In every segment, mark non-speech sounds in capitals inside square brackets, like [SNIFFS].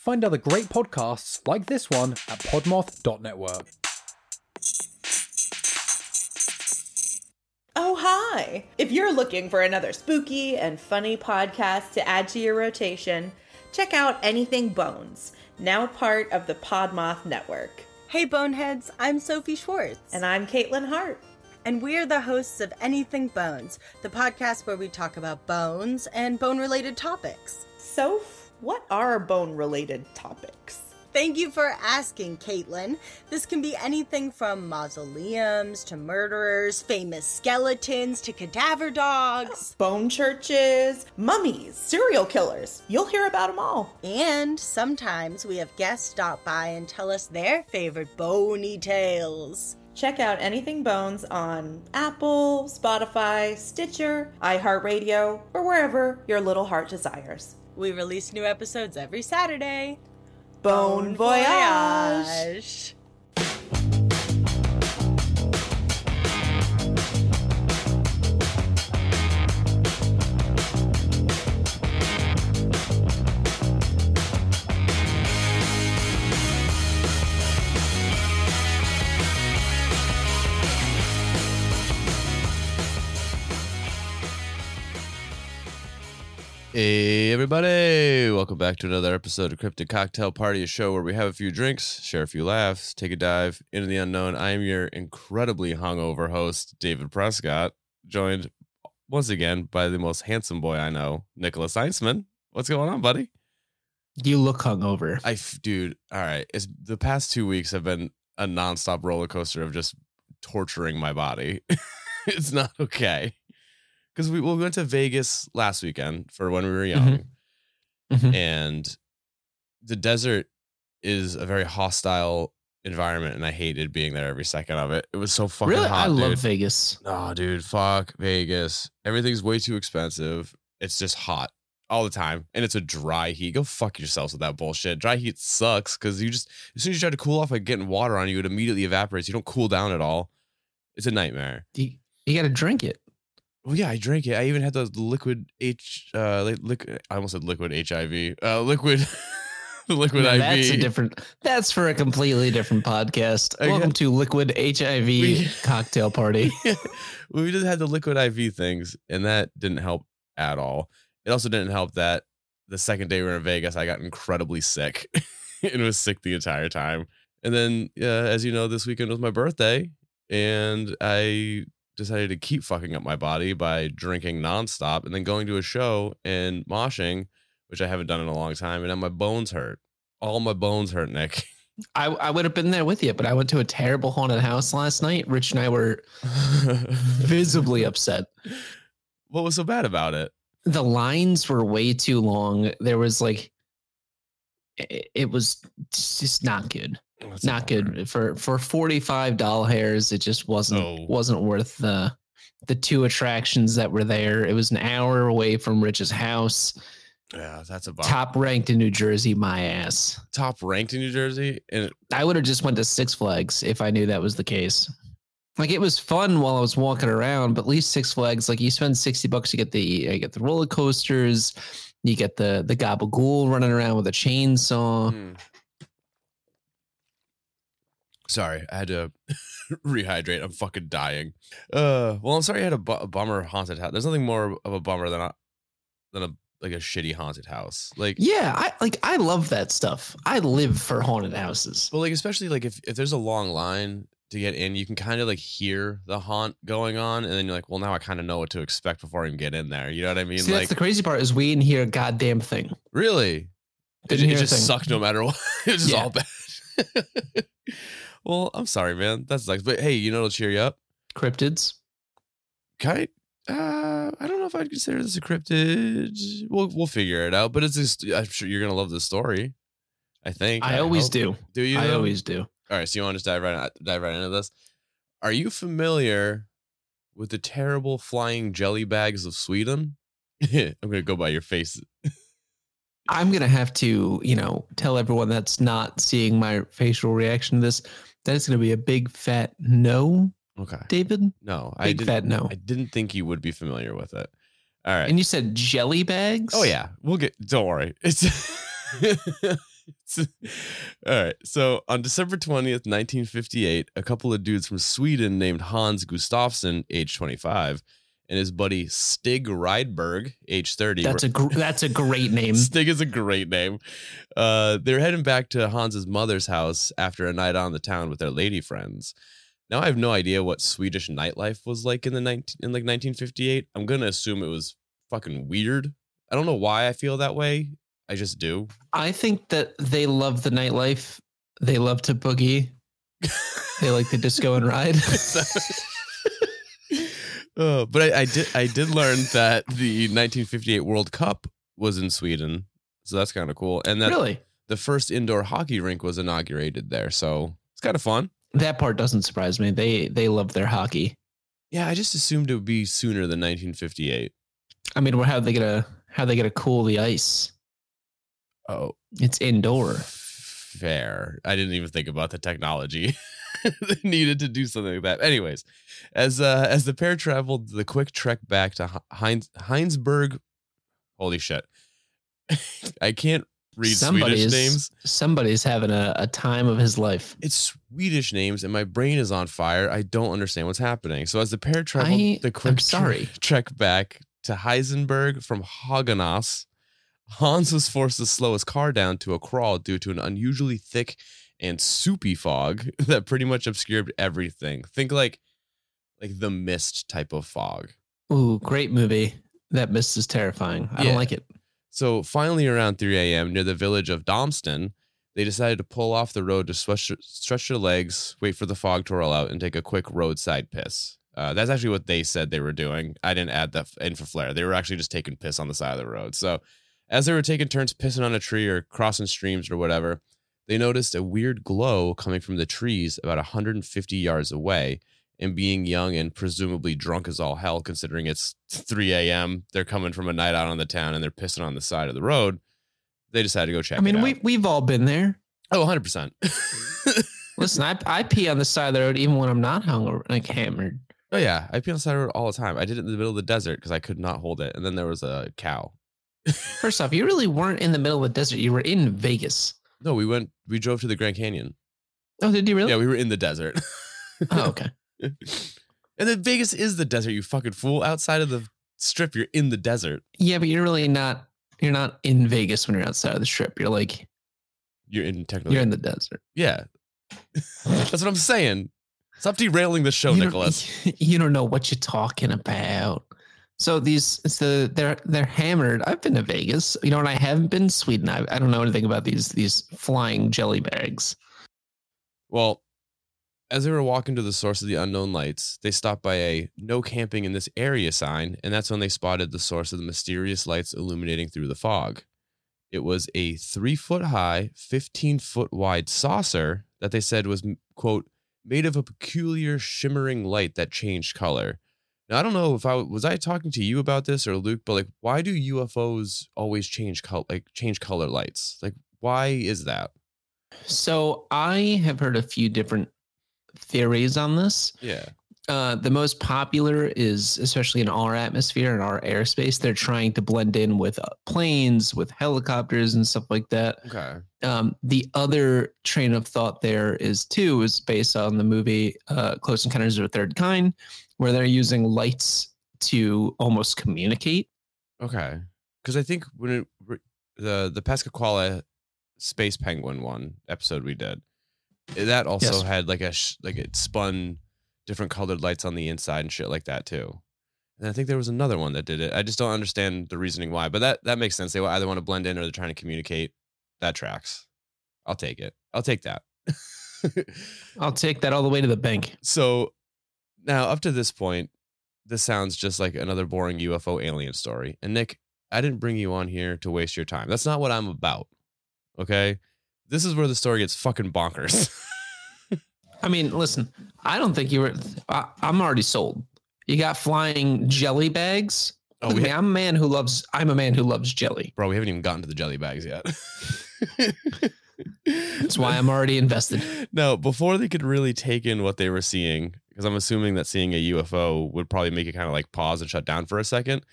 Find other great podcasts like this one at podmoth.network. Oh, hi! If you're looking for another spooky and funny podcast to add to your rotation, check out Anything Bones, now part of the Podmoth Network. Hey, Boneheads, I'm Sophie Schwartz. And I'm Caitlin Hart. And we're the hosts of Anything Bones, the podcast where we talk about bones and bone related topics. Soph, what are bone related topics? Thank you for asking, Caitlin. This can be anything from mausoleums to murderers, famous skeletons to cadaver dogs, [GASPS] bone churches, mummies, serial killers. You'll hear about them all. And sometimes we have guests stop by and tell us their favorite bony tales. Check out Anything Bones on Apple, Spotify, Stitcher, iHeartRadio, or wherever your little heart desires. We release new episodes every Saturday. Bon voyage. Hey, everybody. Welcome back to another episode of Cryptid Cocktail Party, a show where we have a few drinks, share a few laughs, take a dive into the unknown. I am your incredibly hungover host, David Prescott, joined once again by the most handsome boy I know, Nicholas Einsman. What's going on, buddy? You look hungover. I, dude, all right. It's the past two weeks have been a nonstop roller coaster of just torturing my body. [LAUGHS] it's not okay because we, well, we went to Vegas last weekend for when we were young, Mm-hmm. Mhm. and the desert is a very hostile environment, and I hated being there every second of it. It was so fucking really, hot, I love. Vegas. Oh, dude, fuck Vegas. Everything's way too expensive. It's just hot all the time, and it's a dry heat. Go fuck yourselves with that bullshit. Dry heat sucks because you just as soon as you try to cool off, like getting water on you, it immediately evaporates. You don't cool down at all. It's a nightmare. You, you got to drink it. Well, yeah, I drank it. I even had the liquid H, uh, li- liquid. I almost said liquid HIV. Uh, liquid, [LAUGHS] liquid Now, IV. That's a different. That's for a completely different podcast. I Welcome got- to Liquid HIV We- Cocktail Party. [LAUGHS] we just had the liquid IV things, and that didn't help at all. It also didn't help that the second day we were in Vegas, I got incredibly sick [LAUGHS] and was sick the entire time. And then, uh, as you know, this weekend was my birthday, and I decided to keep fucking up my body by drinking nonstop and then going to a show and moshing, which I haven't done in a long time, and now my bones hurt. All my bones hurt, Nick. [LAUGHS] I, I would have been there with you, but I went to a terrible haunted house last night. Rich and I were [LAUGHS] visibly upset. what was so bad about it? The lines were way too long. There was like, it, it was just not good. That's not good. For for 45 doll hairs it just wasn't Oh. wasn't worth the the two attractions that were there. It was an hour away from rich's house. Yeah, that's a bummer. top ranked in new jersey my ass. Top ranked in New Jersey, and i would have just went to six flags if i knew that was the case. Like it was fun while i was walking around but at least six flags like you spend 60 bucks to get the you get the roller coasters you get the the gabagool running around with a chainsaw. Hmm. Sorry, I had to [LAUGHS] rehydrate. I'm fucking dying. Uh, well, I'm sorry I had a, bu- a bummer haunted house. There's nothing more of a bummer than a than a like a shitty haunted house. Like, yeah i like i love that stuff i live for haunted houses well, like especially like if if there's a long line to get in, you can kind of like hear the haunt going on, and then you're like, well, now I kind of know what to expect before I even get in there. You know what I mean? See, like, that's the crazy part is we didn't hear a goddamn thing. really, it, Didn't it a just sucked no matter what. [LAUGHS] it was Yeah. all bad. [LAUGHS] well, I'm sorry, man. That sucks. But hey, you know, it'll cheer you up. Cryptids. kind uh I don't know if I'd consider this a cryptid. We'll we'll figure it out, but it's just I'm sure you're gonna love the story. I think. I always hope. do. Do you? I always do. All right, so you want to just dive right dive right into this? Are you familiar with the terrible flying jelly bags of Sweden? [LAUGHS] I'm gonna go by your face. I'm gonna have to, you know, tell everyone that's not seeing my facial reaction to this that it's gonna be a big fat no, Okay. David. No, I Big didn't. fat no. I didn't think you would be familiar with it. All right. And you said jelly bags. Oh yeah, we'll get. Don't worry. [LAUGHS] It's All right. So on December 20th, 1958, a couple of dudes from Sweden named Hans Gustafsson, age 25, and his buddy Stig Rydberg, age 30. That's a gr- that's a great name. [LAUGHS] Stig is a great name. Uh, they're heading back to Hans's mother's house after a night in the town with their lady friends. Now I have no idea what Swedish nightlife was like in the 19, in like 1958. I'm gonna assume it was fucking weird. I don't know why I feel that way. I just do. I think that they love the nightlife. They love to boogie. [LAUGHS] They like the disco and ride. [LAUGHS] Uh, but I, I did I did learn that the 1958 World Cup was in Sweden, so that's kind of cool. And that really? the first indoor hockey rink was inaugurated there, so it's kind of fun. That part doesn't surprise me. They they love their hockey. Yeah, I just assumed it would be sooner than 1958. I mean, how they gonna how they gonna cool the ice? Oh, It's indoor. fair. I didn't even think about the technology [LAUGHS] [LAUGHS] that needed to do something like that. Anyways, as uh, as the pair traveled the quick trek back to Heinz Heinsberg, holy shit, [LAUGHS] I can't read Somebody's- Swedish names. Somebody's having a, a time of his life. It's Swedish names, and my brain is on fire. I don't understand what's happening. So as the pair traveled I- the quick sorry. trek back to Heisenberg from Haganas, Hans was forced to slow his car down to a crawl due to an unusually thick and soupy fog [LAUGHS] that pretty much obscured everything. Think like like the mist type of fog. Ooh, great movie. That mist is terrifying. I Yeah. don't like it. So finally, around 3 a.m., near the village of Domsten, they decided to pull off the road to stretch, stretch their legs, wait for the fog to roll out, and take a quick roadside piss. Uh, that's actually what they said they were doing. I didn't add that in for flair. They were actually just taking piss on the side of the road. So as they were taking turns pissing on a tree or crossing streams or whatever, they noticed a weird glow coming from the trees about 150 yards away. And being young and presumably drunk as all hell, considering it's 3 a.m., they're coming from a night out on the town and they're pissing on the side of the road. They decided to go check. I mean, we we've all been there. oh, 100 percent. [LAUGHS] Listen, I I pee on the side of the road even when I'm not hungover, like hammered. Oh yeah, I pee on the side of the road all the time. I did it in the middle of the desert because I could not hold it, and then there was a cow. [LAUGHS] First off, you really weren't in the middle of the desert. You were in Vegas. No, we went. We drove to the Grand Canyon. Oh, did you really? Yeah, we were in the desert. [LAUGHS] Oh, okay. [LAUGHS] and then Vegas is the desert. You fucking fool! Outside of the strip, you're in the desert. Yeah, but you're really not. You're not in Vegas when you're outside of the strip. You're like You're in technically. you're in the desert. yeah, [LAUGHS] that's what I'm saying. Stop derailing the show, you Nicholas. You don't know what you're talking about. So these, so they're they're hammered. I've been to Vegas. You know, and I haven't been Sweden. I, I don't know anything about these these flying jelly bags. Well, as they were walking to the source of the unknown lights, they stopped by a no camping in this area sign, and that's when they spotted the source of the mysterious lights illuminating through the fog. It was a three foot high, 15 foot wide saucer that they said was, quote, made of a peculiar shimmering light that changed color. Now, I don't know if I was I talking to you about this or Luke, but like, why do UFOs always change color, like change color lights? Like, why is that? So I have heard a few different theories on this. Yeah. Uh, the most popular is, especially in our atmosphere and our airspace, they're trying to blend in with uh, planes, with helicopters, and stuff like that. Okay. Um, the other train of thought there is too is based on the movie uh, Close Encounters of the Third Kind, where they're using lights to almost communicate. Okay, because I think when it, the the Pascagoula space penguin one episode we did, eh, that also Yes. had like a sh- like it spun different colored lights on the inside and shit like that too. And I think there was another one that did it. I just don't understand the reasoning why, but that that makes sense. They either want to blend in or they're trying to communicate. That tracks. I'll take it. I'll take that. [LAUGHS] I'll take that all the way to the bank. So now, up to this point, this sounds just like another boring UFO alien story. And Nick, I didn't bring you on here to waste your time. That's not what I'm about. Okay. This is where the story gets fucking bonkers. [LAUGHS] I mean, listen, I don't think you were. I, I'm already sold. You got flying jelly bags. Oh, Look at we me, I'm a man who loves. I'm a man who loves jelly. Bro, we haven't even gotten to the jelly bags yet. That's why I'm already invested. [LAUGHS] No, before they could really take in what they were seeing, because I'm assuming that seeing a UFO would probably make it kind of like pause and shut down for a second,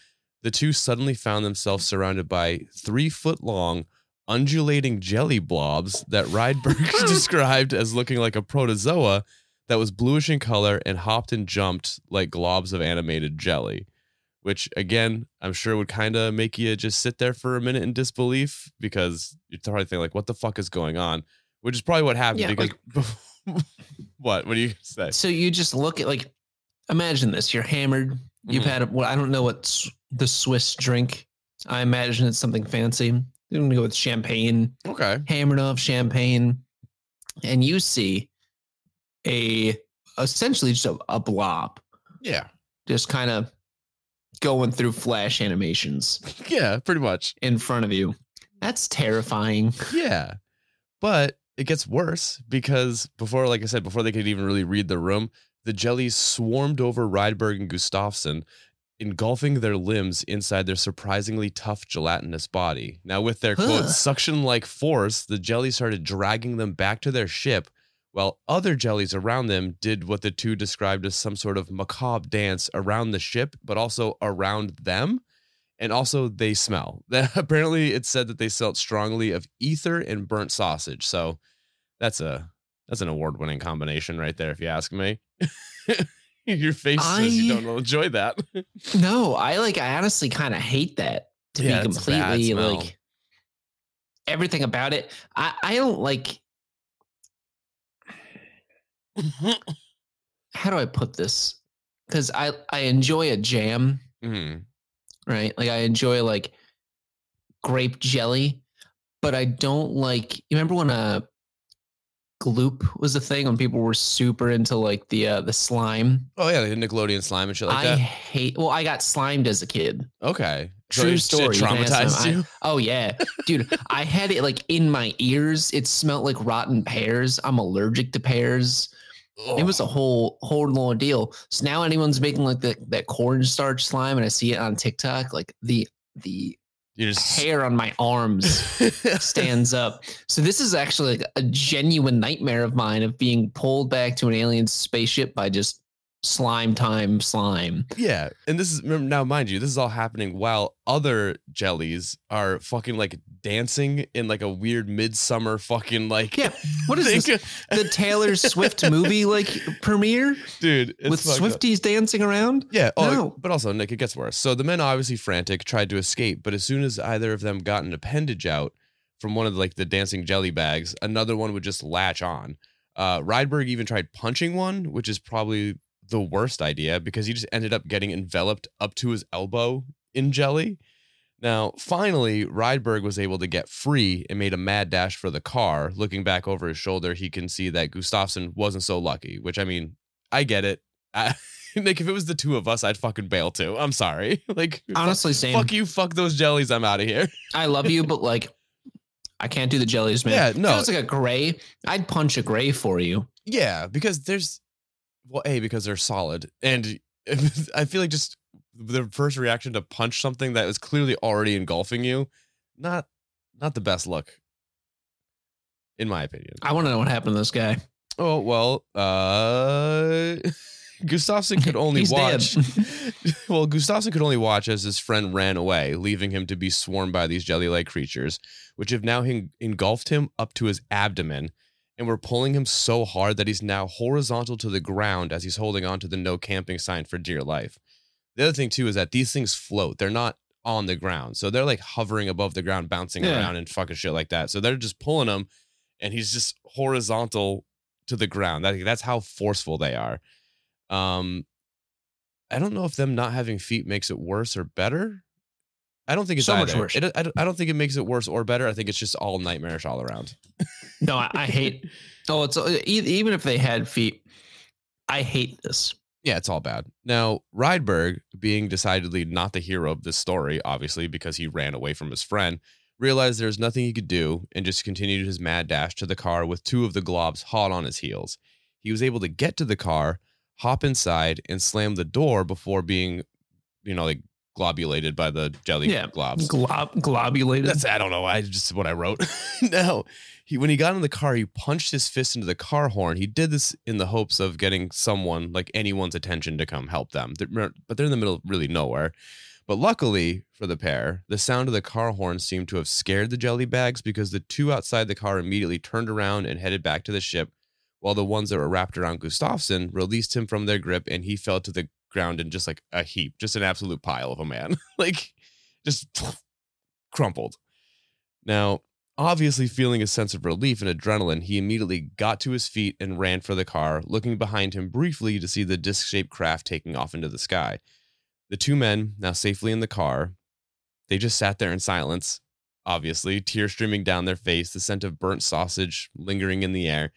the two suddenly found themselves surrounded by three foot long, undulating jelly blobs that Rydberg [LAUGHS] [LAUGHS] described as looking like a protozoa that was bluish in color and hopped and jumped like globs of animated jelly. Which again, I'm sure would kind of make you just sit there for a minute in disbelief because you're probably thinking like, "What the fuck is going on?" Which is probably what happened Yeah, because [LAUGHS] what? What do you say? So you just look at like, imagine this: you're hammered. You've Mhm. had a, well, I don't know what's the Swiss drink. I imagine it's something fancy. I'm gonna go with champagne. Okay. hammered off champagne, and you see a essentially just a, a blob Yeah. just kind of going through flash animations [LAUGHS] Yeah. Pretty much. in front of you. That's terrifying. Yeah. But it gets worse because before, like I said, before they could even really read the room, the jellies swarmed over Rydberg and Gustafsson, engulfing their limbs inside their surprisingly tough gelatinous body. Now, with their quote suction like force, the jelly started dragging them back to their ship, while other jellies around them did what the two described as some sort of macabre dance around the ship, but also around them and also they smell. [LAUGHS] Apparently, it said that they smelled strongly of ether and burnt sausage. So that's a that's an award winning combination right there, if you ask me. [LAUGHS] Your face says you don't enjoy that. [LAUGHS] No, I like. I honestly kind of hate that. To Yeah, be it's a bad completely like everything about it. I I don't like. How do I put this? Because I I enjoy a jam. Mhm. Right? Like I enjoy like grape jelly, but I don't like. You remember when uh, Gloop was a thing when people were super into like the uh, the slime? Oh yeah, the Nickelodeon slime and shit like I that. hate. Well, I got slimed as a kid. Okay, True it story. You traumatized them. I- you. [LAUGHS] oh yeah, dude. I had it like in my ears. It smelled like rotten pears. I'm allergic to pears. It was a whole whole little deal. So now anyone's making like the, that cornstarch slime, and I see it on TikTok, like the the just hair on my arms [LAUGHS] stands up. So this is actually like a genuine nightmare of mine of being pulled back to an alien spaceship by just slime time slime. Yeah, and this is remember, now, mind you, this is all happening while other jellies are fucking like dancing in like a weird midsummer fucking like. Yeah, what is this? The Taylor Swift movie like premiere dude? It's with fucked up. Swifties dancing around? Yeah. Oh, No. but also, Nick, it gets worse. So the men, obviously frantic, tried to escape, but as soon as either of them got an appendage out from one of the, like the dancing jelly bags, another one would just latch on. Uh, Rydberg even tried punching one, which is probably the worst idea because he just ended up getting enveloped up to his elbow in jelly. Now, finally, Rydberg was able to get free and made a mad dash for the car. Looking back over his shoulder, he can see that Gustafsson wasn't so lucky, which I mean, I get it. I, [LAUGHS] Nick, if it was the two of us, I'd fucking bail too. I'm sorry. [LAUGHS] Like, Honestly, fuck, same. fuck you, fuck those jellies. I'm out of here. [LAUGHS] I love you, but like I can't do the jellies, man. Yeah, If no. it was like a gray, I'd punch a gray for you. Yeah, because there's, well, a because they're solid, and [LAUGHS] I feel like just the first reaction to punch something that is clearly already engulfing you, not, not the best look, in my opinion. I want to know what happened to this guy. Oh well, uh [LAUGHS] Gustafsson could [LAUGHS] only watch. well, Gustafsson could only watch as his friend ran away, leaving him to be swarmed by these jelly-like creatures, which have now en- engulfed him up to his abdomen, and we're pulling him so hard that he's now horizontal to the ground as he's holding on to the no camping sign for dear life. The other thing too is that these things float; they're not on the ground, so they're like hovering above the ground, bouncing Yeah. around and fucking shit like that. So they're just pulling him, and he's just horizontal to the ground. That, that's how forceful they are. Um, I don't know if them not having feet makes it worse or better. I don't think it's So much worse. It, I, don't, I don't think it makes it worse or better. I think it's just all nightmarish all around. [LAUGHS] No, I, I hate. Oh, it's uh, e- even if they had feet, I hate this. Yeah, it's all bad. Now, Rydberg, being decidedly not the hero of this story, obviously because he ran away from his friend, realized there's nothing he could do and just continued his mad dash to the car with two of the globs hot on his heels. He was able to get to the car, hop inside, and slam the door before being, you know, like globulated by the jelly Yeah, globs. Glob, globulated. That's I don't know. I just what I wrote. [LAUGHS] no, he when he got in the car, he punched his fist into the car horn. He did this in the hopes of getting someone, like anyone's attention, to come help them. They're- but they're in the middle, of really nowhere. But luckily for the pair, the sound of the car horn seemed to have scared the jelly bags because the two outside the car immediately turned around and headed back to the ship, while the ones that were wrapped around Gustafsson released him from their grip and he fell to the ground in just like a heap, just an absolute pile of a man. [LAUGHS] like just [SNIFFS] crumpled. Now, obviously feeling a sense of relief and adrenaline, he immediately got to his feet and ran for the car, looking behind him briefly to see the disc shaped craft taking off into the sky. The two men, now safely in the car, they just sat there in silence, obviously, tears streaming down their face, the scent of burnt sausage lingering in the air.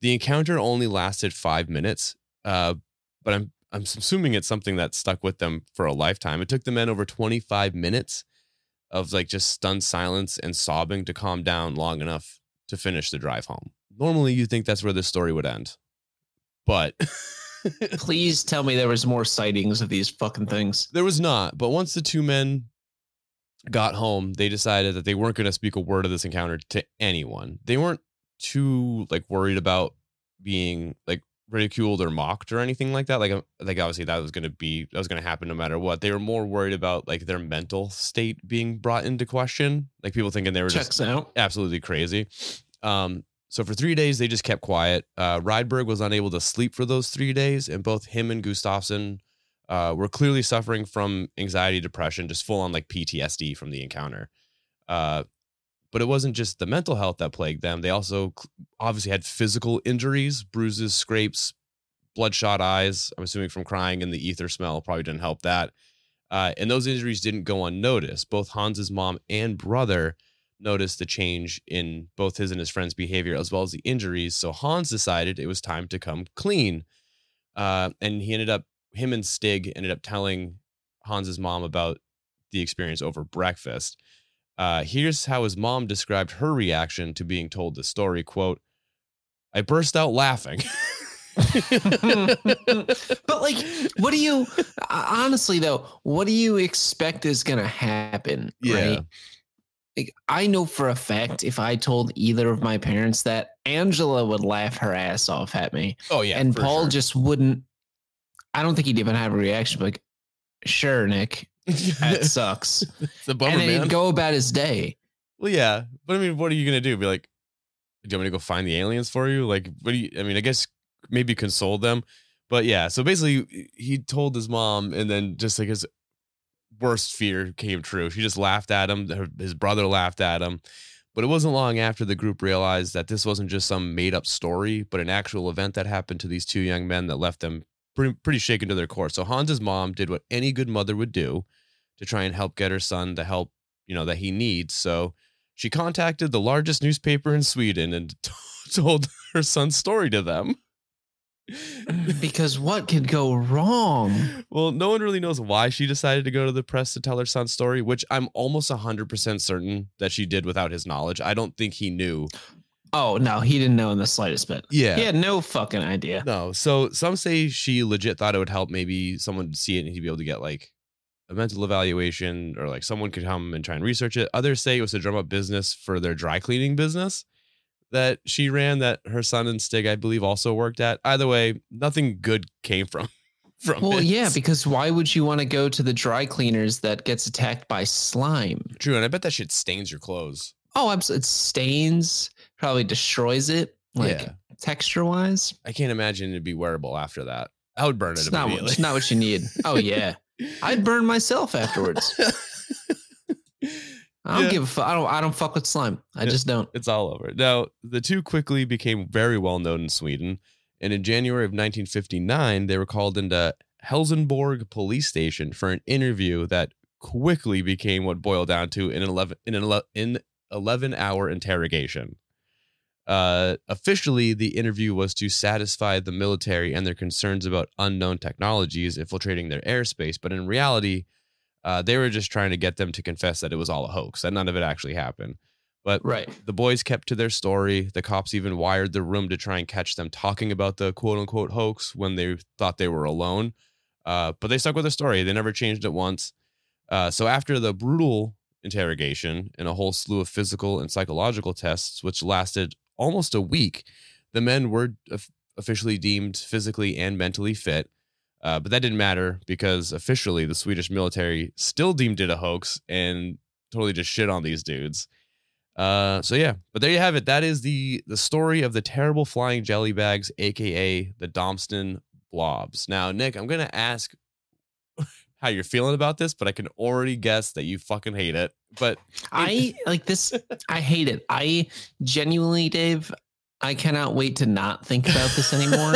The encounter only lasted five minutes, uh, but I'm I'm assuming it's something that stuck with them for a lifetime. It took the men over 25 minutes of like just stunned silence and sobbing to calm down long enough to finish the drive home. Normally, you think that's where this story would end, but [LAUGHS] Please tell me there was more sightings of these fucking things. there was not. But once the two men got home, they decided that they weren't going to speak a word of this encounter to anyone. They weren't too like worried about being like ridiculed or mocked or anything like that. Like, uh, like obviously that was going to be that was going to happen no matter what. They were more worried about like their mental state being brought into question. Like people thinking they were just out. absolutely crazy. Um, so for three days, they just kept quiet. Uh, Rydberg was unable to sleep for those three days, and both him and Gustafsson uh, were clearly suffering from anxiety, depression, just full on like PTSD from the encounter. Uh, but it wasn't just the mental health that plagued them. They also obviously had physical injuries, bruises, scrapes, bloodshot eyes. I'm assuming from crying and the ether smell probably didn't help that. Uh, and those injuries didn't go unnoticed. Both Hans's mom and brother noticed the change in both his and his friend's behavior as well as the injuries. So Hans decided it was time to come clean. Uh, and he ended up, him and Stig ended up telling Hans's mom about the experience over breakfast. Uh, here's how his mom described her reaction to being told the story. Quote, I burst out laughing. [LAUGHS] but like, what do you honestly though? What do you expect is gonna happen? Yeah. Right? Like, I know for a fact if I told either of my parents that Angela would laugh her ass off at me, oh, yeah. and Paul sure. just wouldn't. I don't think he'd even have a reaction. Like, sure, Nick, [LAUGHS] that sucks, it's a bummer, and then man. he'd go about his day. Well, yeah, but I mean, what are you gonna do? Be like, do you want me to go find the aliens for you? Like, what do you? I mean, I guess maybe console them, but yeah. So basically, he told his mom, and then just like his worst fear came true. She just laughed at him. her- His brother laughed at him. But it wasn't long after the group realized that this wasn't just some made up story, but an actual event that happened to these two young men that left them pretty, pretty shaken to their core. So Hans's mom did what any good mother would do to try and help get her son the help, you know, that he needs. So she contacted the largest newspaper in Sweden and [LAUGHS] told her son's story to them. Mm, [LAUGHS] because what could go wrong? Well, no one really knows why she decided to go to the press to tell her son's story, which I'm almost 100% certain that she did without his knowledge. I don't think he knew. Oh no, he didn't know in the slightest bit. Yeah. He had no fucking idea. No. So some say she legit thought it would help maybe someone see it and he'd be able to get like a mental evaluation or like someone could come and try and research it. Others say it was to drum up business for their dry cleaning business that she ran that her son and Stig, I believe, also worked at. Either way, nothing good came from [LAUGHS] from Well, it. yeah, because why would you want to go to the dry cleaners that gets attacked by slime? True, and I bet that shit stains your clothes. Oh, absolutely. It stains, probably destroys it, like Yeah. texture wise. I can't imagine it'd be wearable after that. I would burn it It's not, it's not what you need. Oh, yeah. I'd [LAUGHS] burn myself afterwards. I don't Yeah. give a fuck. I don't, I don't fuck with slime. I Yeah. just don't. It's all over. Now, the two quickly became very well known in Sweden. And in January of 1959, they were called into Helsingborg police station for an interview that quickly became what boiled down to an 11 in an ele- in 11 hour interrogation. Uh, officially, the interview was to satisfy the military and their concerns about unknown technologies infiltrating their airspace. But in reality, uh, they were just trying to get them to confess that it was all a hoax, that none of it actually happened. But Right. the boys kept to their story. The cops even wired the room to try and catch them talking about the quote unquote hoax when they thought they were alone. Uh, but they stuck with the story. They never changed it once. Uh, so after the brutal interrogation and a whole slew of physical and psychological tests, which lasted almost a week, the men were officially deemed physically and mentally fit. Uh, but that didn't matter because officially the Swedish military still deemed it a hoax and totally just shit on these dudes. Uh, so yeah, but there you have it. That is the the story of the terrible flying jelly bags, aka the Domsten blobs. Now, Nick, I'm gonna ask how you're feeling about this, but I can already guess that you fucking hate it. But I like this. [LAUGHS] I hate it. I genuinely, Dave, I cannot wait to not think about this anymore.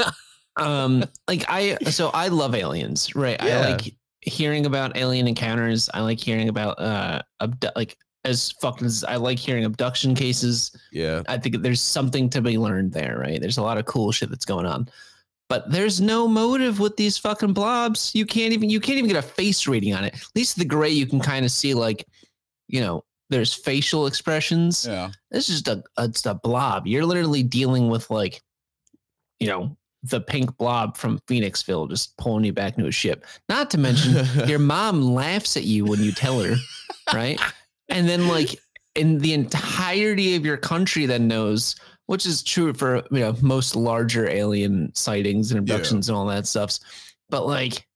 [LAUGHS] um, like I, so I love aliens, right? Yeah. I like hearing about alien encounters. I like hearing about uh, abdu- like as fucking. as I like hearing abduction cases. yeah, I think there's something to be learned there, right? There's a lot of cool shit that's going on. But there's no motive with these fucking blobs. You can't even you can't even get a face reading on it. At least the gray you can kind of see like, you know, there's facial expressions. Yeah. It's just a it's a blob. You're literally dealing with like, you know, the pink blob from Phoenixville just pulling you back into a ship. Not to mention [LAUGHS] your mom laughs at you when you tell her, right? And then like in the entirety of your country then knows, which is true for you know most larger alien sightings and abductions and all that stuff. But like,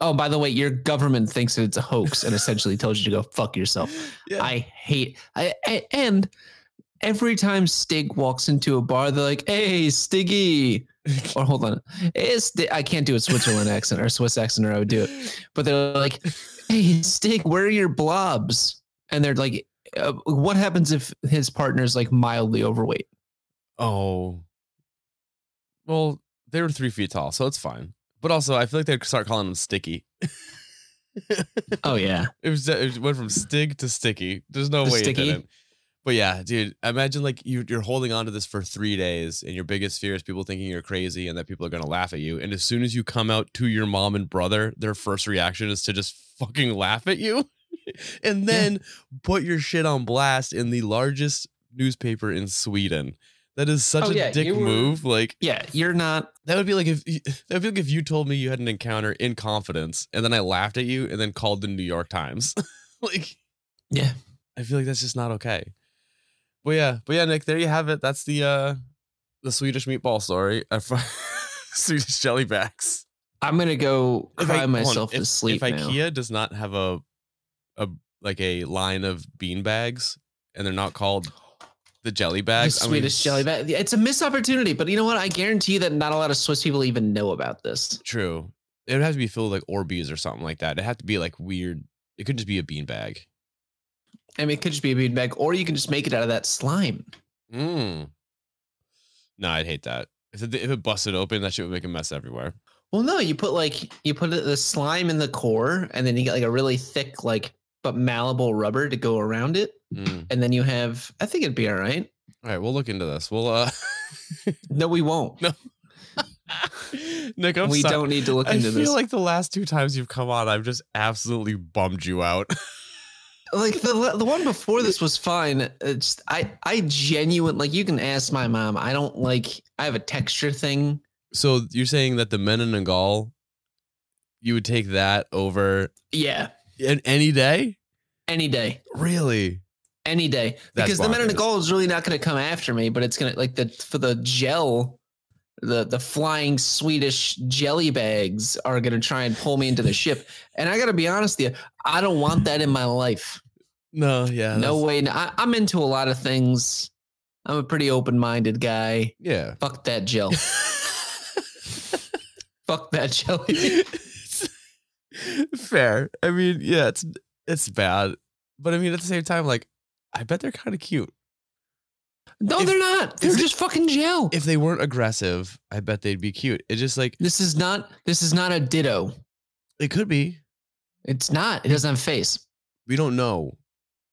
oh, by the way, your government thinks that it's a hoax and essentially [LAUGHS] tells you to go fuck yourself. Yeah. I hate I, I and every time Stig walks into a bar, they're like, "Hey, Stiggy," [LAUGHS] or hold on, Sti-" I can't do a Switzerland accent or Swiss accent, or I would do it. But they're like, "Hey, Stig, where are your blobs?" And they're like, uh, "What happens if his partner's like mildly overweight?" Oh. Well, they were three feet tall, so it's fine. But also, I feel like they'd start calling him sticky. [LAUGHS] Oh yeah, It was it went from stig to sticky. There's no To way sticky? it didn't. But yeah, dude, imagine like you, you're holding on to this for three days, and your biggest fear is people thinking you're crazy and that people are gonna laugh at you. And as soon as you come out to your mom and brother, their first reaction is to just fucking laugh at you, and then put your shit on blast in the largest newspaper in Sweden. That is such Oh, a yeah, dick were- move. Like yeah. You're not. that would be like if [LAUGHS] that would be like if you told me you had an encounter in confidence, and then I laughed at you, and then called the New York Times. [LAUGHS] like Yeah. I feel like that's just not okay. But yeah, but yeah, Nick, there you have it. That's the uh the Swedish meatball story. [LAUGHS] Swedish jellybags. I'm gonna go cry I- hold on, myself if, to sleep If now. IKEA does not have a a like a line of bean bags, and they're not called the jelly The bags, I'm Swedish jelly bag. It's a missed opportunity, but you know what? I guarantee that not a lot of Swiss people even know about this. True. It would have to be filled with like Orbeez or something like that. It'd have to be like weird. It could just be a bean bag. I mean, it could just be a bean bag, or you can just make it out of that slime. Mm. No, I'd hate that. If it, if it busted open, that shit would make a mess everywhere. Well, no, you put like you put the slime in the core, and then you get like a really thick, like but malleable rubber to go around it, Mm. and then you have. I think it'd be all right. All right, we'll look into this. We'll uh [LAUGHS] No, we won't. No. [LAUGHS] Nick, I'm we sorry. don't need to look I into this. I feel like the last two times you've come on, I've just absolutely bummed you out. [LAUGHS] like the the one before this was fine. It's I I genuine like you can ask my mom. I don't like. I have a texture thing. so you're saying that the men in Bengal, you would take that over Yeah, any day? any day. Really? any day That's because the men in the bonkers. goal is really not going to come after me but it's going to like the for the gel the the flying swedish jelly bags are going to try and pull me into the ship [LAUGHS] and i got to be honest with you i don't want that in my life No, yeah. no way I, i'm into a lot of things i'm a pretty open-minded guy Yeah. fuck that gel [LAUGHS] fuck that jelly [LAUGHS] [LAUGHS] Fair. I mean, yeah, it's it's bad. But I mean at the same time, like, I bet they're kind of cute. no If- they're not they're just fucking gel If they weren't aggressive, I bet they'd be cute. It's just like this is not this is not a ditto it could be. it's not it doesn't have a face We don't know.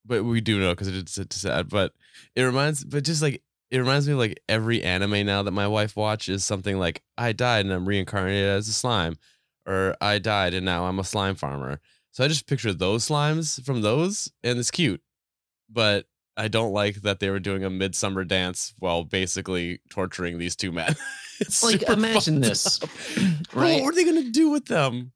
But we do know because it's, it's sad. But it reminds but just like it reminds me of like every anime now that my wife watches something like I died and I'm reincarnated as a slime. Or I died and now I'm a slime farmer. So I just picture those slimes from those and it's cute. But I don't like that they were doing a midsummer dance while basically torturing these two men. [LAUGHS] It's Like, [LAUGHS] imagine this, [CLEARS THROAT] right? What are they gonna do with them?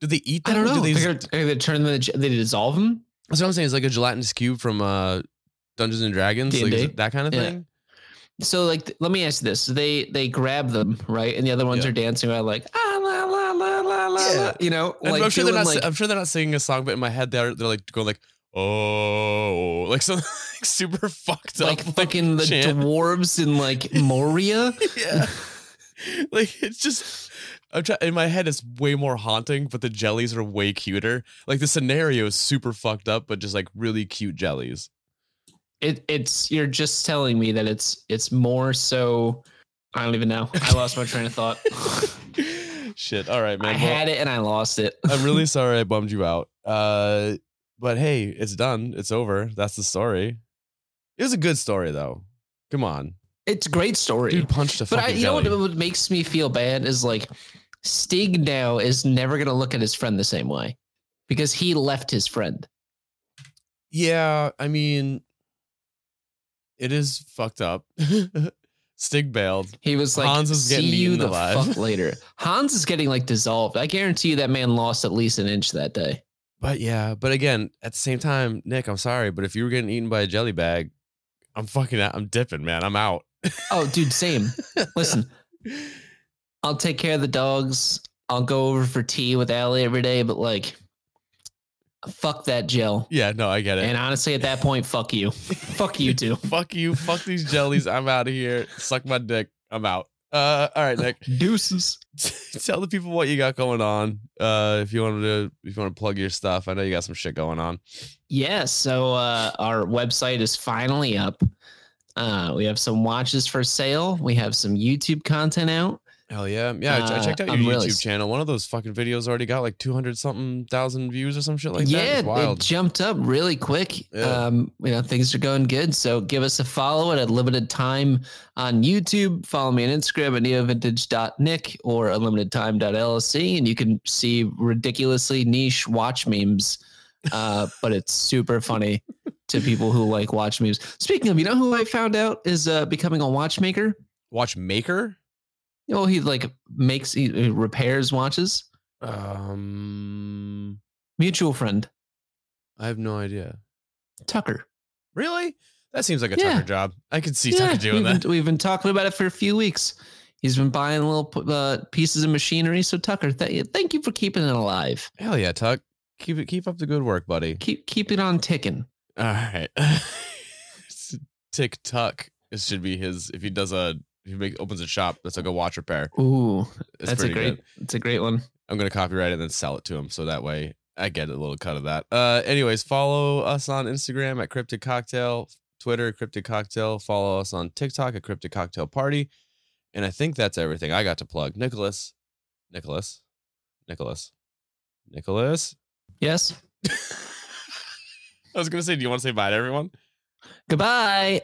Do they eat I them? don't know. Do they, They're gonna, they turn them they dissolve them? that's what I'm saying. It's like a gelatinous cube from uh, Dungeons and Dragons, like, that kind of Yeah. thing. So like, let me ask you this: they they grab them right, and the other ones Yeah. are dancing around like ah la, Yeah. la, you know, like I'm sure they're not. like I'm sure they're not singing a song, but in my head they're they're like going like oh like [LAUGHS] something like super fucked like up like fucking the chant. dwarves in like [LAUGHS] Moria. yeah. [LAUGHS] like it's just I'm trying in my head it's way more haunting, but the jellies are way cuter. Like the scenario is super fucked up, but just like really cute jellies. It it's you're just telling me that it's it's more so. I don't even know. I lost my train of thought. Shit. All right, man. I Well, had it and I lost it. [LAUGHS] I'm really sorry I [LAUGHS] bummed you out. Uh but hey, it's done. It's over. That's the story. It was a good story though. Come on. It's a great story. Dude punched a but I, you know what, what makes me feel bad is like Stig now is never gonna look at his friend the same way because he left his friend. Yeah, I mean, it is fucked up. [LAUGHS] Stig bailed. He was like, Hans is "See getting you the alive." fuck later." [LAUGHS] Hans is getting like dissolved. I guarantee you that man lost at least an inch that day. But yeah, but again, at the same time, Nick, I'm sorry, but if you were getting eaten by a jelly bag, I'm fucking out. I'm dipping, man. I'm out. [LAUGHS] Oh, dude, same. Listen, I'll take care of the dogs. I'll go over for tea with Allie every day, but like, fuck that gel. Yeah, no, I get it. And honestly, at that point, fuck you. [LAUGHS] fuck you too. [LAUGHS] fuck you. Fuck these jellies. I'm out of here. Suck my dick. I'm out. Uh, all right, Nick. [LAUGHS] Deuces. Tell the people what you got going on. Uh, if you wanted to, if you want to plug your stuff, I know you got some shit going on. Yeah, so uh, our website is finally up. Uh, we have some watches for sale. We have some YouTube content out. Hell yeah, yeah! I- I Uh, checked out your YouTube really- channel. One of those fucking videos already got like two hundred something thousand views or some shit like that. yeah, it jumped up really quick. Yeah. Um, you know, things are going good. So give us a follow at a limited time on YouTube. Follow me on Instagram at neovintage.nick or unlimitedtime.lc, and you can see ridiculously niche watch memes. Uh, [LAUGHS] but it's super funny to people who like watch memes. Speaking of, you know who I found out is uh, becoming a watchmaker? Watchmaker. Well, he like makes he repairs watches. Um, Mutual friend I have no idea. Tucker. Really? That seems like a Yeah. Tucker job. I could see Tucker doing we've that. Been, we've been talking about it for a few weeks. He's been buying little uh, pieces of machinery. So Tucker, th- thank you for keeping it alive. Hell yeah, Tuck. Keep it. Keep up the good work, buddy. Keep keep it on ticking. All right. [LAUGHS] Tick Tuck. This should be his. If he does a, he make, opens a shop that's like a watch repair. Ooh, It's that's a great. good. It's a great one. I'm gonna copyright it and then sell it to him, so that way I get a little cut of that. Uh, anyways, follow us on Instagram at Cryptid Cocktail, Twitter Cryptid Cocktail. Follow us on TikTok at Cryptid Cocktail Party, and I think that's everything I got to plug. Nicholas, Nicholas, Nicholas, Nicholas. Yes. [LAUGHS] I was gonna say, do you want to say bye to everyone? Goodbye.